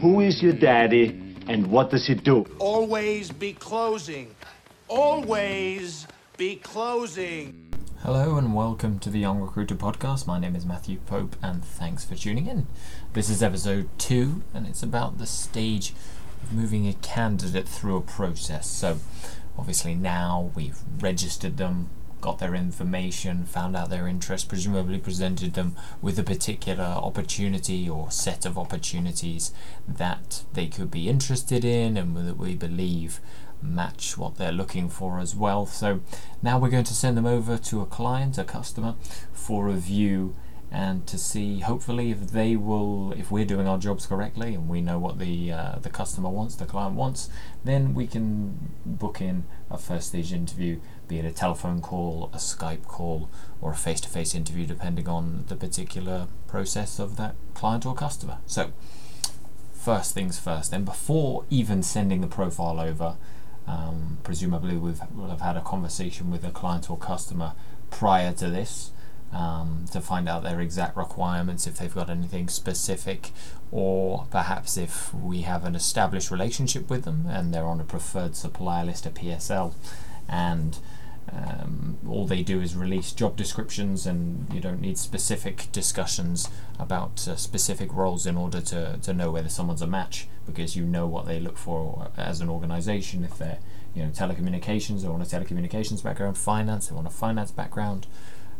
Who is your daddy and what does he do? Always be closing. Always be closing. Hello and welcome to the Young Recruiter podcast. My name is Matthew Pope and thanks for tuning in. This is episode two and it's about the stage of moving a candidate through a process. So, obviously, now we've registered them, got their information, found out their interest, presumably presented them with a particular opportunity or set of opportunities that they could be interested in and that we believe match what they're looking for as well. So now we're going to send them over to a client, a customer, for review and to see hopefully if they will if we're doing our jobs correctly and we know what the uh, the customer wants the client wants then we can book in a first stage interview be it a telephone call a skype call or a face-to-face interview depending on the particular process of that client or customer. So first things first. Then before even sending the profile over um, presumably we've, we'll have had a conversation with a client or customer prior to this um, to find out their exact requirements if they've got anything specific, or perhaps if we have an established relationship with them and they're on a preferred supplier list, a PSL, and um, all they do is release job descriptions, and you don't need specific discussions about uh, specific roles in order to, to know whether someone's a match because you know what they look for as an organization. If they're you know telecommunications, they want a telecommunications background, finance, they want a finance background.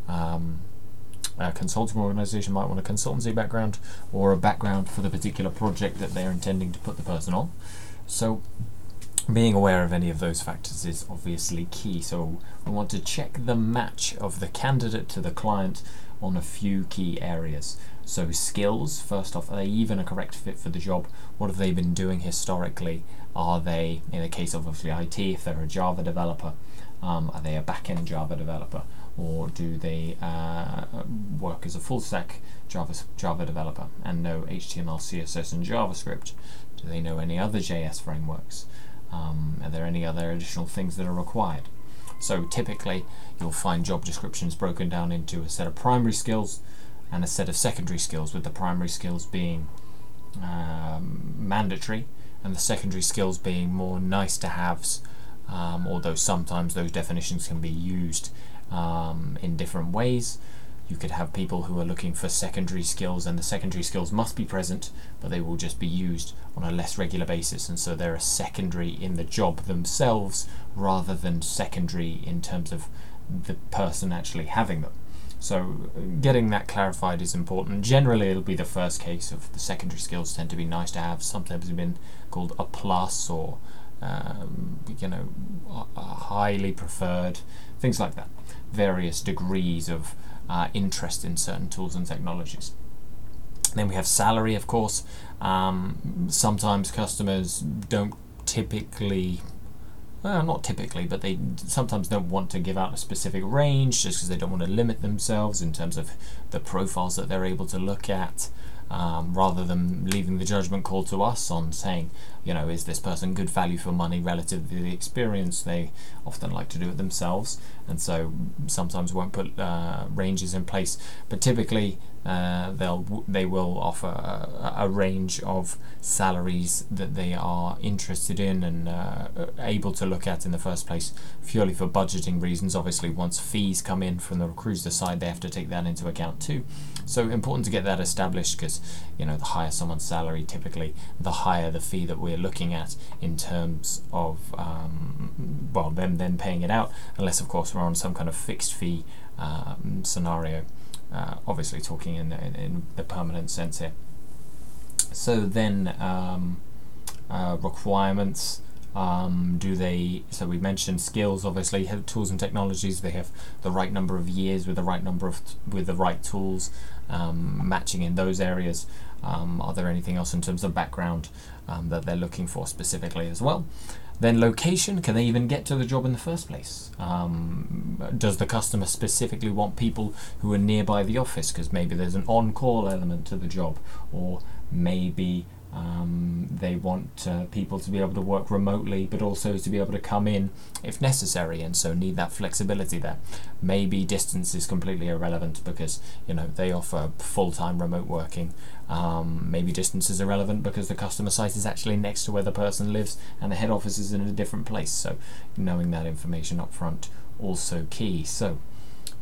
Um, a consulting organization might want a consultancy background or a background for the particular project that they're intending to put the person on. So, being aware of any of those factors is obviously key. So, we want to check the match of the candidate to the client on a few key areas. So, skills, first off, are they even a correct fit for the job? What have they been doing historically? Are they, in the case of obviously IT, if they're a Java developer, um, are they a back end Java developer? Or do they uh, work as a full stack Java, Java developer and know HTML, CSS, and JavaScript? Do they know any other JS frameworks? Um, are there any other additional things that are required? So typically, you'll find job descriptions broken down into a set of primary skills and a set of secondary skills, with the primary skills being um, mandatory and the secondary skills being more nice to haves, um, although sometimes those definitions can be used um, in different ways. You could have people who are looking for secondary skills, and the secondary skills must be present, but they will just be used on a less regular basis, and so they're a secondary in the job themselves rather than secondary in terms of the person actually having them. So, getting that clarified is important. Generally, it'll be the first case of the secondary skills tend to be nice to have. Sometimes they've been called a plus or, um, you know, highly preferred, things like that various degrees of uh, interest in certain tools and technologies. Then we have salary, of course. Um, sometimes customers don't typically, well, not typically, but they sometimes don't want to give out a specific range just because they don't want to limit themselves in terms of the profiles that they're able to look at um, rather than leaving the judgment call to us on saying, you know, is this person good value for money relative to the experience? They often like to do it themselves, and so sometimes won't put uh, ranges in place. But typically, uh, they'll they will offer a, a, range of salaries that they are interested in and uh, able to look at in the first place, purely for budgeting reasons. Obviously, once fees come in from the recruiter side, they have to take that into account too. So important to get that established because you know the higher someone's salary, typically the higher the fee that we're looking at in terms of um, well them then paying it out, unless of course we're on some kind of fixed fee um, scenario uh, obviously talking in, in, in, the permanent sense here. So then um, uh, requirements. Um, do they? So we mentioned skills. Obviously, have tools and technologies. They have the right number of years with the right number of with the right tools, um, matching in those areas. Um, are there anything else in terms of background um, that they're looking for specifically as well? Then location, can they even get to the job in the first place? Um, does the customer specifically want people who are nearby the office because maybe there's an on-call element to the job or maybe Um, they want uh, people to be able to work remotely, but also to be able to come in if necessary, and so need that flexibility there. Maybe distance is completely irrelevant because you know they offer full-time remote working. Um, maybe distance is irrelevant because the customer site is actually next to where the person lives, and the head office is in a different place. So knowing that information up front also key. So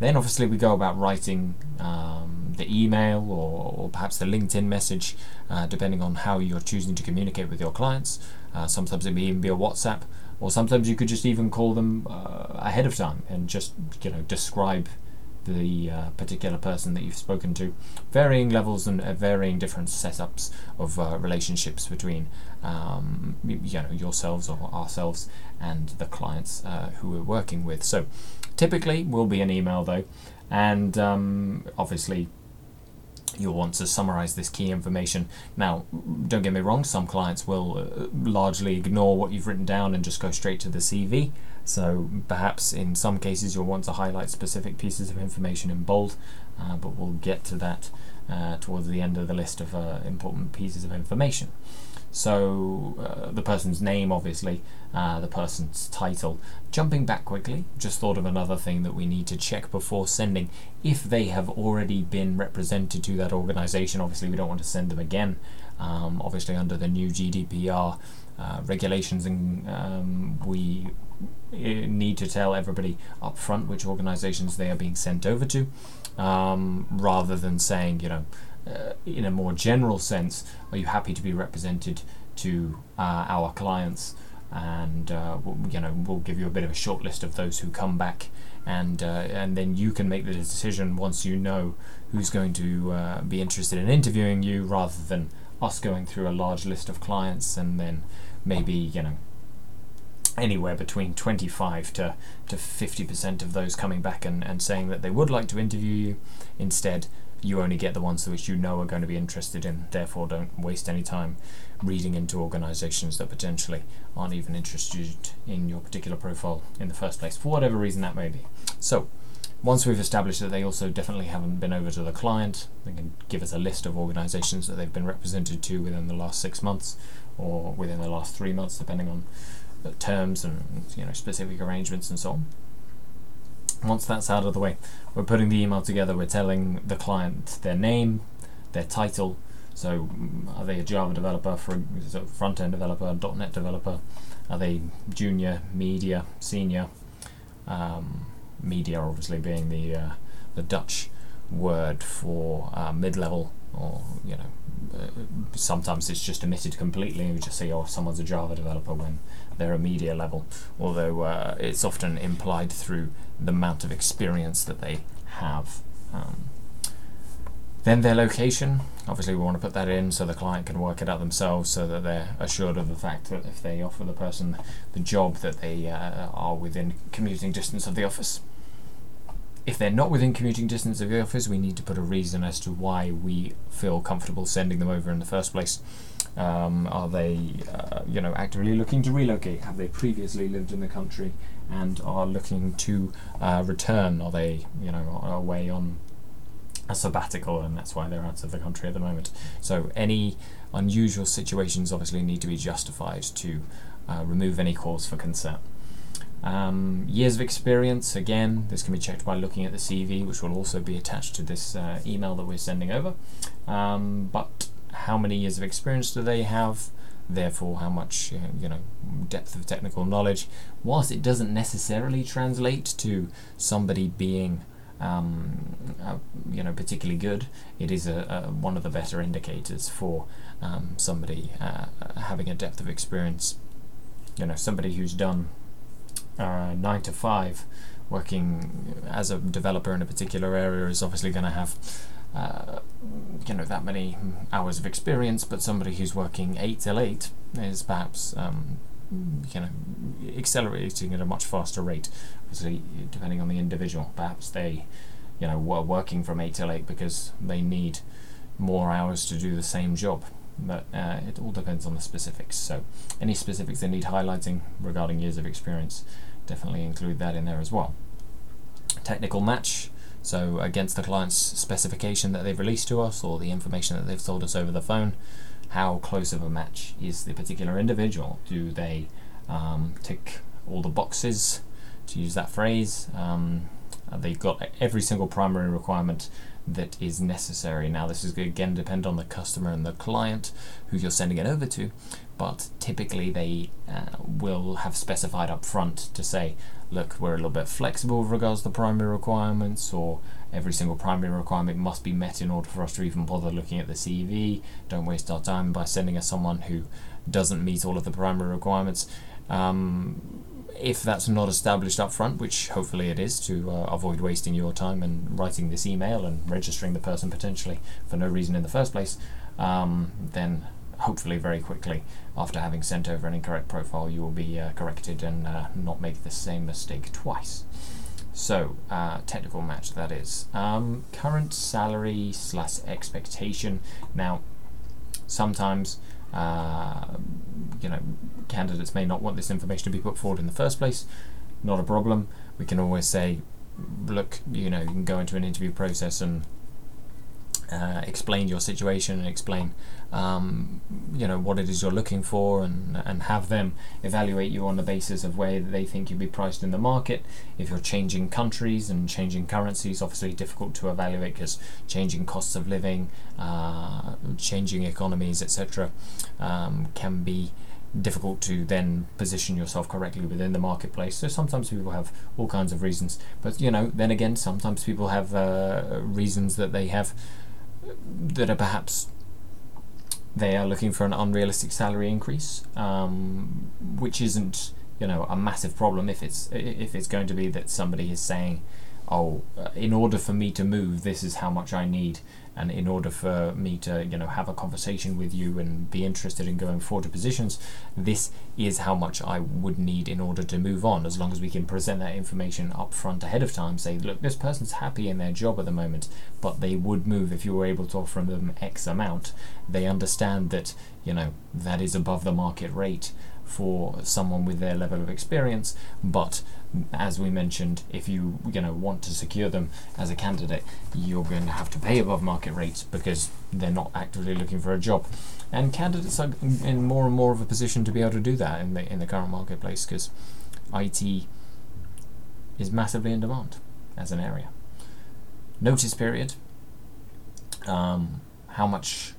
then obviously we go about writing um, the email or, or, perhaps the LinkedIn message, uh, depending on how you're choosing to communicate with your clients. Uh, sometimes it may even be a WhatsApp, or sometimes you could just even call them uh, ahead of time and just you know describe the uh, particular person that you've spoken to. Varying levels and uh, varying different setups of uh, relationships between um, you know yourselves or ourselves and the clients who we're working with. So Typically, will be an email though, and um, obviously you'll want to summarize this key information. Now, don't get me wrong, some clients will uh, largely ignore what you've written down and just go straight to the CV. So perhaps in some cases you'll want to highlight specific pieces of information in bold, uh, but we'll get to that uh, towards the end of the list of uh, important pieces of information. So uh, the person's name, obviously, uh, the person's title. Jumping back quickly, just thought of another thing that we need to check before sending. If they have already been represented to that organization, obviously we don't want to send them again. Um, obviously, under the new GDPR uh, regulations, and um, we need to tell everybody up front which organizations they are being sent over to, um, rather than saying, you know, uh, in a more general sense, are you happy to be represented to uh, our clients? And uh, we'll, you know, we'll give you a bit of a short list of those who come back, and uh, and then you can make the decision once you know who's going to uh, be interested in interviewing you, rather than us going through a large list of clients and then maybe you know anywhere between 25 to, to 50% of those coming back and, and saying that they would like to interview you. Instead, you only get the ones which you know are going to be interested in. Therefore, don't waste any time reading into organisations that potentially aren't even interested in your particular profile in the first place, for whatever reason that may be. So, once we've established that they also definitely haven't been over to the client, they can give us a list of organisations that they've been represented to within the last six months or within the last three months, depending on terms and you know specific arrangements and so on. Once that's out of the way, we're putting the email together, we're telling the client their name, their title. So, mm, are they a Java developer, for a front end developer, .NET developer? Are they junior, medior, senior? Um, medior, obviously, being the uh, the Dutch word for uh, mid level, or you know, uh, sometimes it's just omitted completely, we just say, oh, someone's a Java developer when they're a medior level, although uh, it's often implied through the amount of experience that they have. Um, then their location, obviously we want to put that in so the client can work it out themselves so that they're assured of the fact that if they offer the person the job that they uh, are within commuting distance of the office. If they're not within commuting distance of the office, we need to put a reason as to why we feel comfortable sending them over in the first place. Um, are they, uh, you know, actively looking to relocate? Have they previously lived in the country and are looking to uh, return? Are they, you know, away on a sabbatical and that's why they're out of the country at the moment? So any unusual situations obviously need to be justified to uh, remove any cause for concern. Um, years of experience, again, this can be checked by looking at the CV, which will also be attached to this uh, email that we're sending over. Um, but how many years of experience do they have? Therefore, how much you know depth of technical knowledge. Whilst it doesn't necessarily translate to somebody being um, uh, you know particularly good, it is a, a, one of the better indicators for um, somebody uh, having a depth of experience. You know, somebody who's done uh, nine to five, working as a developer in a particular area, is obviously going to have uh, you know that many hours of experience, but somebody who's working eight till eight is perhaps um, you know accelerating at a much faster rate. Obviously, depending on the individual, perhaps they you know were working from eight till eight because they need more hours to do the same job. But uh, it all depends on the specifics. So, any specifics they need highlighting regarding years of experience, definitely include that in there as well. Technical match so against the client's specification that they've released to us or the information that they've told us over the phone, how close of a match is the particular individual? Do they um, tick all the boxes, to use that phrase? Um, they've got every single primary requirement that is necessary. Now, this is again depend on the customer and the client who you're sending it over to, but typically they uh, will have specified up front to say, look, we're a little bit flexible with regards to the primary requirements, or every single primary requirement must be met in order for us to even bother looking at the CV. Don't waste our time by sending us someone who doesn't meet all of the primary requirements. Um, if that's not established up front, which hopefully it is to uh, avoid wasting your time and writing this email and registering the person potentially for no reason in the first place, um, then hopefully very quickly after having sent over an incorrect profile you will be uh, corrected and uh, not make the same mistake twice. So, uh, technical match that is. Um, current salary slash expectation. Now, sometimes uh, you know, candidates may not want this information to be put forward in the first place. Not a problem. We can always say, look, you know, you can go into an interview process and uh, explain your situation and explain um, you know what it is you're looking for and and have them evaluate you on the basis of where they think you'd be priced in the market if you're changing countries and changing currencies obviously difficult to evaluate because changing costs of living uh, changing economies etc um, can be difficult to then position yourself correctly within the marketplace. So sometimes people have all kinds of reasons, but you know, then again, sometimes people have uh, reasons that they have that are perhaps they are looking for an unrealistic salary increase, um, which isn't you know a massive problem if it's if it's going to be that somebody is saying, oh, uh, in order for me to move, this is how much I need and in order for me to you know have a conversation with you and be interested in going forward to positions this is how much I would need in order to move on. As long as we can present that information up front ahead of time say look this person's happy in their job at the moment but they would move if you were able to offer them x amount they understand that you know that is above the market rate for someone with their level of experience but as we mentioned, if you you know want to secure them as a candidate, you're going to have to pay above market rates because they're not actively looking for a job. And candidates are in more and more of a position to be able to do that in the in the current marketplace because IT is massively in demand as an area. Notice period. Um, how much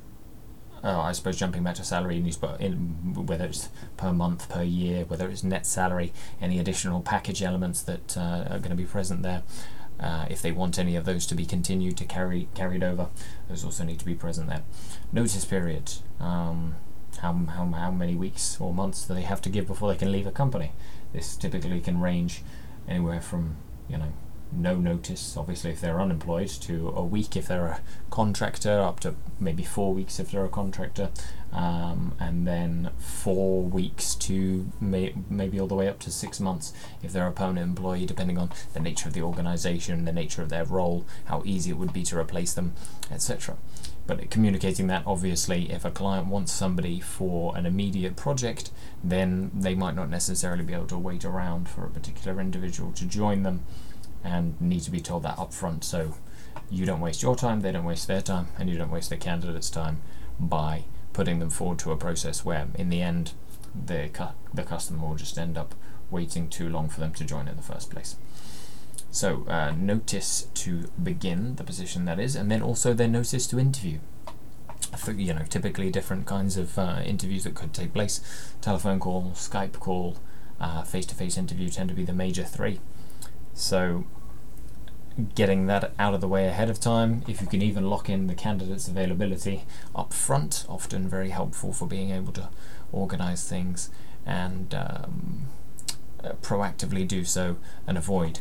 uh, I suppose jumping back to salary news, but in, whether it's per month, per year, whether it's net salary, any additional package elements that uh, are going to be present there. Uh, if they want any of those to be continued to carry carried over, those also need to be present there. Notice period. Um, how, how, how many weeks or months do they have to give before they can leave a company? This typically can range anywhere from you know no notice, obviously, if they're unemployed, to a week if they're a contractor, up to maybe four weeks if they're a contractor, um, and then four weeks to may- maybe all the way up to six months if they're a permanent employee, depending on the nature of the organization, the nature of their role, how easy it would be to replace them, etc. But communicating that, obviously, if a client wants somebody for an immediate project, then they might not necessarily be able to wait around for a particular individual to join them and need to be told that up front so you don't waste your time, they don't waste their time, and you don't waste the candidate's time by putting them forward to a process where, in the end, the, cu- the customer will just end up waiting too long for them to join in the first place. So, uh, notice to begin the position that is, and then also their notice to interview. For, you know, typically different kinds of uh, interviews that could take place telephone call, Skype call, face to face interview tend to be the major three. So getting that out of the way ahead of time, if you can even lock in the candidate's availability up front, often very helpful for being able to organize things and um, uh, proactively do so and avoid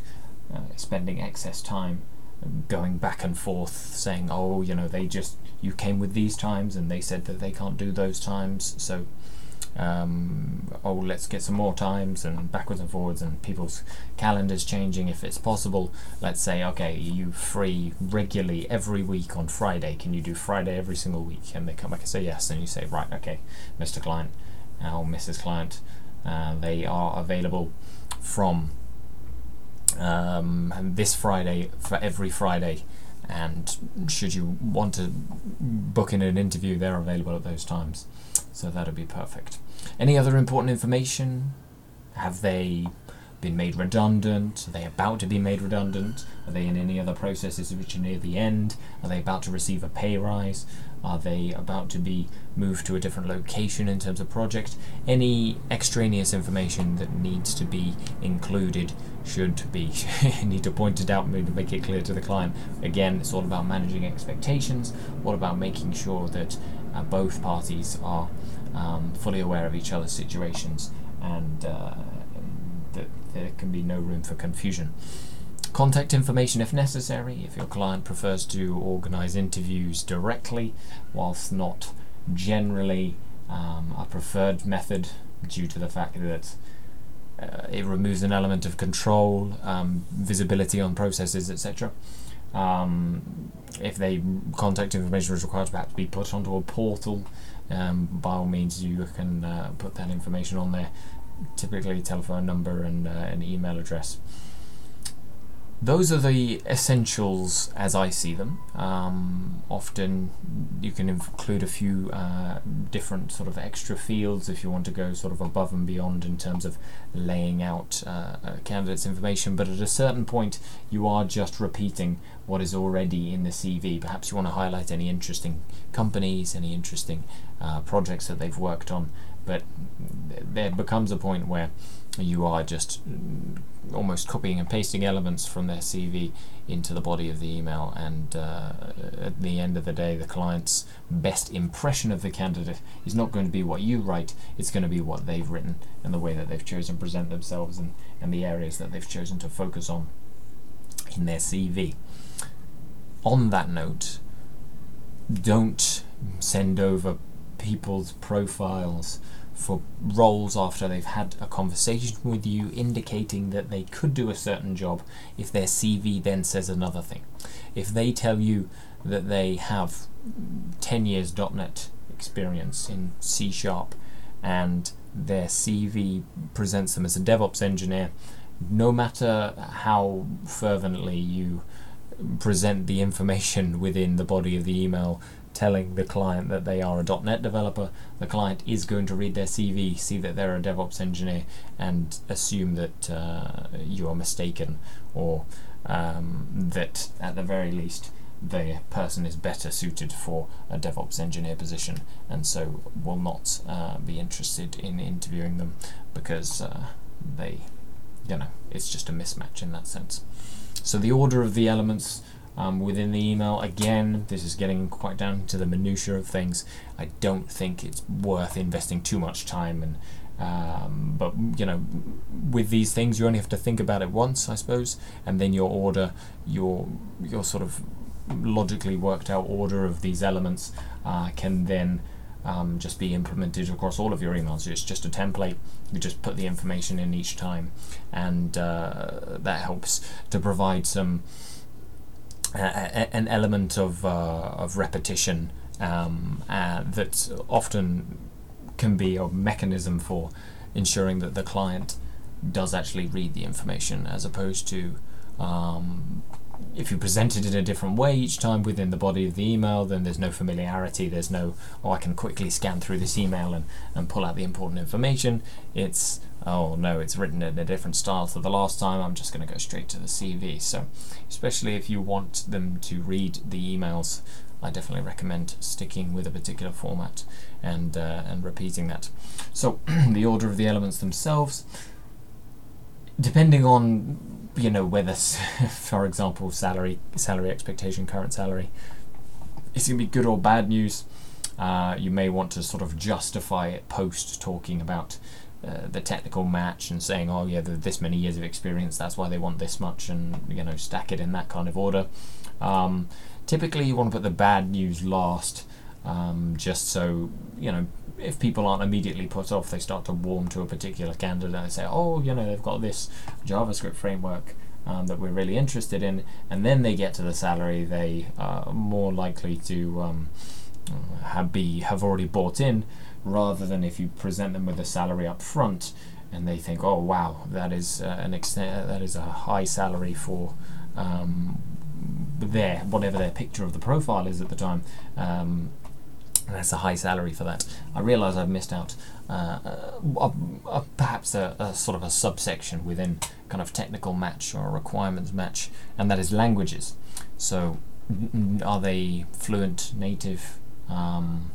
uh, spending excess time going back and forth saying, oh, you know, they just, you came with these times and they said that they can't do those times, so um, oh, let's get some more times and backwards and forwards, and people's calendars changing if it's possible. Let's say, okay, you free regularly every week on Friday. Can you do Friday every single week? And they come back and say yes, and you say, right, okay, Mr. Client or Mrs. Client, uh, they are available from um, this Friday for every Friday and should you want to book in an interview, they're available at those times. So that'll be perfect. Any other important information? Have they been made redundant? Are they about to be made redundant? Are they in any other processes which are near the end? Are they about to receive a pay rise? Are they about to be moved to a different location in terms of project? Any extraneous information that needs to be included should be need to point it out make it clear to the client. Again, it's all about managing expectations. What about making sure that uh, both parties are um, fully aware of each other's situations and uh, that there can be no room for confusion. Contact information if necessary, if your client prefers to organise interviews directly, whilst not generally um, a preferred method due to the fact that uh, it removes an element of control, um, visibility on processes, etc. Um, if they contact information is required to perhaps be put onto a portal, um, by all means you can uh, put that information on there. Typically, telephone number and uh, an email address those are the essentials as I see them. Um, often you can include a few uh, different sort of extra fields if you want to go sort of above and beyond in terms of laying out uh, a candidate's information, but at a certain point you are just repeating what is already in the CV. Perhaps you want to highlight any interesting companies, any interesting uh, projects that they've worked on, but there becomes a point where you are just almost copying and pasting elements from their CV into the body of the email, and uh, at the end of the day, the client's best impression of the candidate is not going to be what you write, it's going to be what they've written and the way that they've chosen to present themselves and, and the areas that they've chosen to focus on in their CV. On that note, don't send over people's profiles for roles after they've had a conversation with you indicating that they could do a certain job if their CV then says another thing. If they tell you that they have 10 years .NET experience in C Sharp and their CV presents them as a DevOps engineer, no matter how fervently you present the information within the body of the email telling the client that they are a .NET developer, the client is going to read their CV, see that they're a DevOps engineer, and assume that uh, you are mistaken, or um, that at the very least the person is better suited for a DevOps engineer position, and so will not uh, be interested in interviewing them because uh, they, you know, it's just a mismatch in that sense. So the order of the elements um, within the email. Again, this is getting quite down to the minutiae of things. I don't think it's worth investing too much time and. Um, but you know, with these things, you only have to think about it once, I suppose, and then your order, your your sort of logically worked out order of these elements uh, can then um, just be implemented across all of your emails. It's just a template. You just put the information in each time, and uh, that helps to provide some an element of uh, of repetition um, uh, that often can be a mechanism for ensuring that the client does actually read the information, as opposed to um, if you present it in a different way each time within the body of the email, then there's no familiarity. There's no, oh, I can quickly scan through this email and, and pull out the important information. It's, oh no, it's written in a different style to the last time. I'm just going to go straight to the CV. So, especially if you want them to read the emails, I definitely recommend sticking with a particular format and uh, and repeating that. So, the order of the elements themselves, depending on you know whether, for example, salary salary expectation, current salary, it's gonna be good or bad news. Uh, you may want to sort of justify it post talking about uh, the technical match and saying, oh yeah, this many years of experience, that's why they want this much, and you know stack it in that kind of order. Um, typically, you want to put the bad news last, um, just so you know if people aren't immediately put off, they start to warm to a particular candidate and say, oh, you know, they've got this JavaScript framework um, that we're really interested in, and then they get to the salary, they are more likely to um, have be have already bought in, rather than if you present them with a salary up front and they think, oh wow, that is uh, an extent, that is a high salary for um, their whatever their picture of the profile is at the time. Um, and that's a high salary for that. I realise I've missed out uh, uh, uh, perhaps a, a, sort of a subsection within kind of technical match or requirements match, and that is languages. So, are they fluent, native? Um,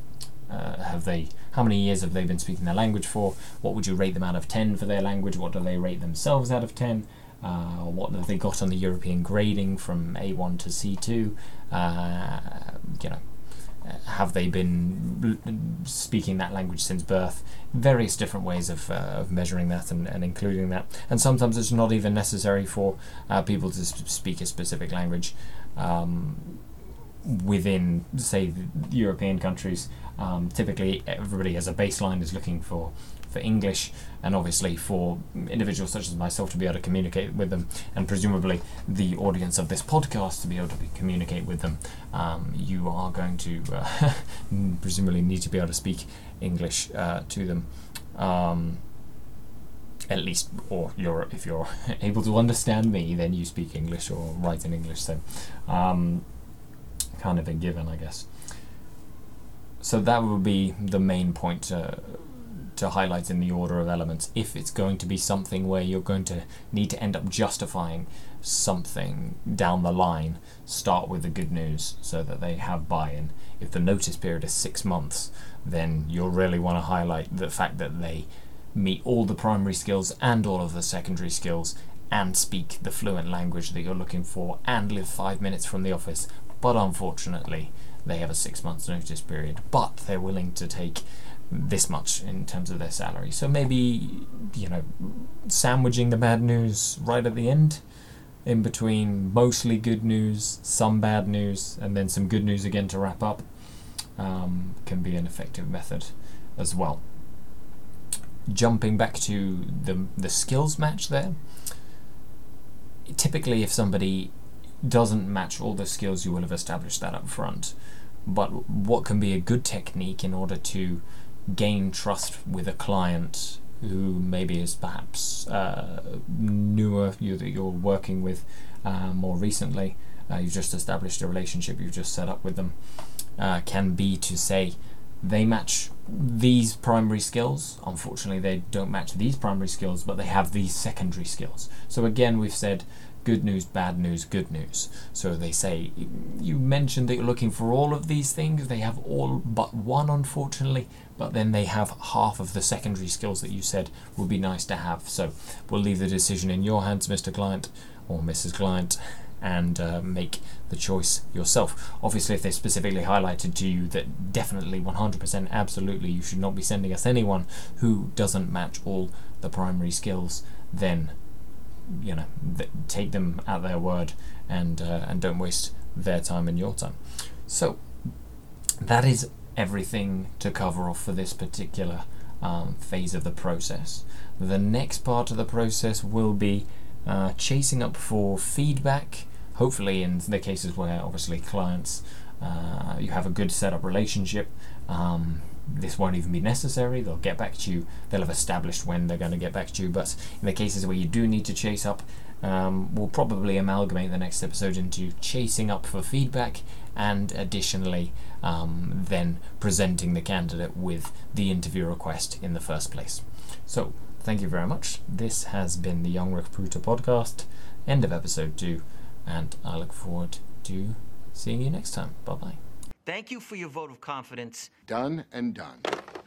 uh, have they? How many years have they been speaking their language for? What would you rate them out of ten for their language? What do they rate themselves out of ten? Uh, what have they got on the European grading from A1 to C2? Uh, you know, have they been speaking that language since birth? Various different ways of, uh, of measuring that and, and including that. And sometimes it's not even necessary for uh, people to speak a specific language um, within, say, European countries. Um, typically, everybody as a baseline is looking for for English, and obviously for individuals such as myself to be able to communicate with them, and presumably the audience of this podcast to be able to be, communicate with them, um, you are going to uh, presumably need to be able to speak English uh, to them. Um, at least, or you're if you're able to understand me, then you speak English or write in English. So, um, kind of a given, I guess. So that would be the main point uh, to highlight in the order of elements if it's going to be something where you're going to need to end up justifying something down the line, start with the good news so that they have buy in. If the notice period is six months, then you'll really want to highlight the fact that they meet all the primary skills and all of the secondary skills and speak the fluent language that you're looking for and live five minutes from the office. But unfortunately, they have a six months notice period, but they're willing to take this much in terms of their salary. So maybe, you know, sandwiching the bad news right at the end, in between mostly good news, some bad news, and then some good news again to wrap up, um, can be an effective method as well. Jumping back to the, the skills match there, typically if somebody doesn't match all the skills, you will have established that up front. But what can be a good technique in order to gain trust with a client who maybe is perhaps uh, newer, you that you're working with uh, more recently, uh, you've just established a relationship, you've just set up with them, uh, can be to say they match these primary skills. Unfortunately, they don't match these primary skills, but they have these secondary skills. So again, we've said good news, bad news, good news. So they say, you mentioned that you're looking for all of these things. They have all but one, unfortunately, but then they have half of the secondary skills that you said would be nice to have. So we'll leave the decision in your hands, Mr. Client or Mrs. Client, and uh, make the choice yourself. Obviously, if they specifically highlighted to you that definitely 100% absolutely you should not be sending us anyone who doesn't match all the primary skills, then you know th- take them at their word and uh, and don't waste their time and your time. So that is everything to cover off for this particular um, phase of the process. The next part of the process will be uh, chasing up for feedback. Hopefully, in the cases where obviously clients uh, you have a good setup relationship. Um, this won't even be necessary. They'll get back to you. They'll have established when they're going to get back to you. But in the cases where you do need to chase up, um, we'll probably amalgamate the next episode into chasing up for feedback and additionally um, then presenting the candidate with the interview request in the first place. So, thank you very much. This has been the Young Recruiter podcast, end of episode two, and I look forward to seeing you next time. Bye bye. Thank you for your vote of confidence. Done and done.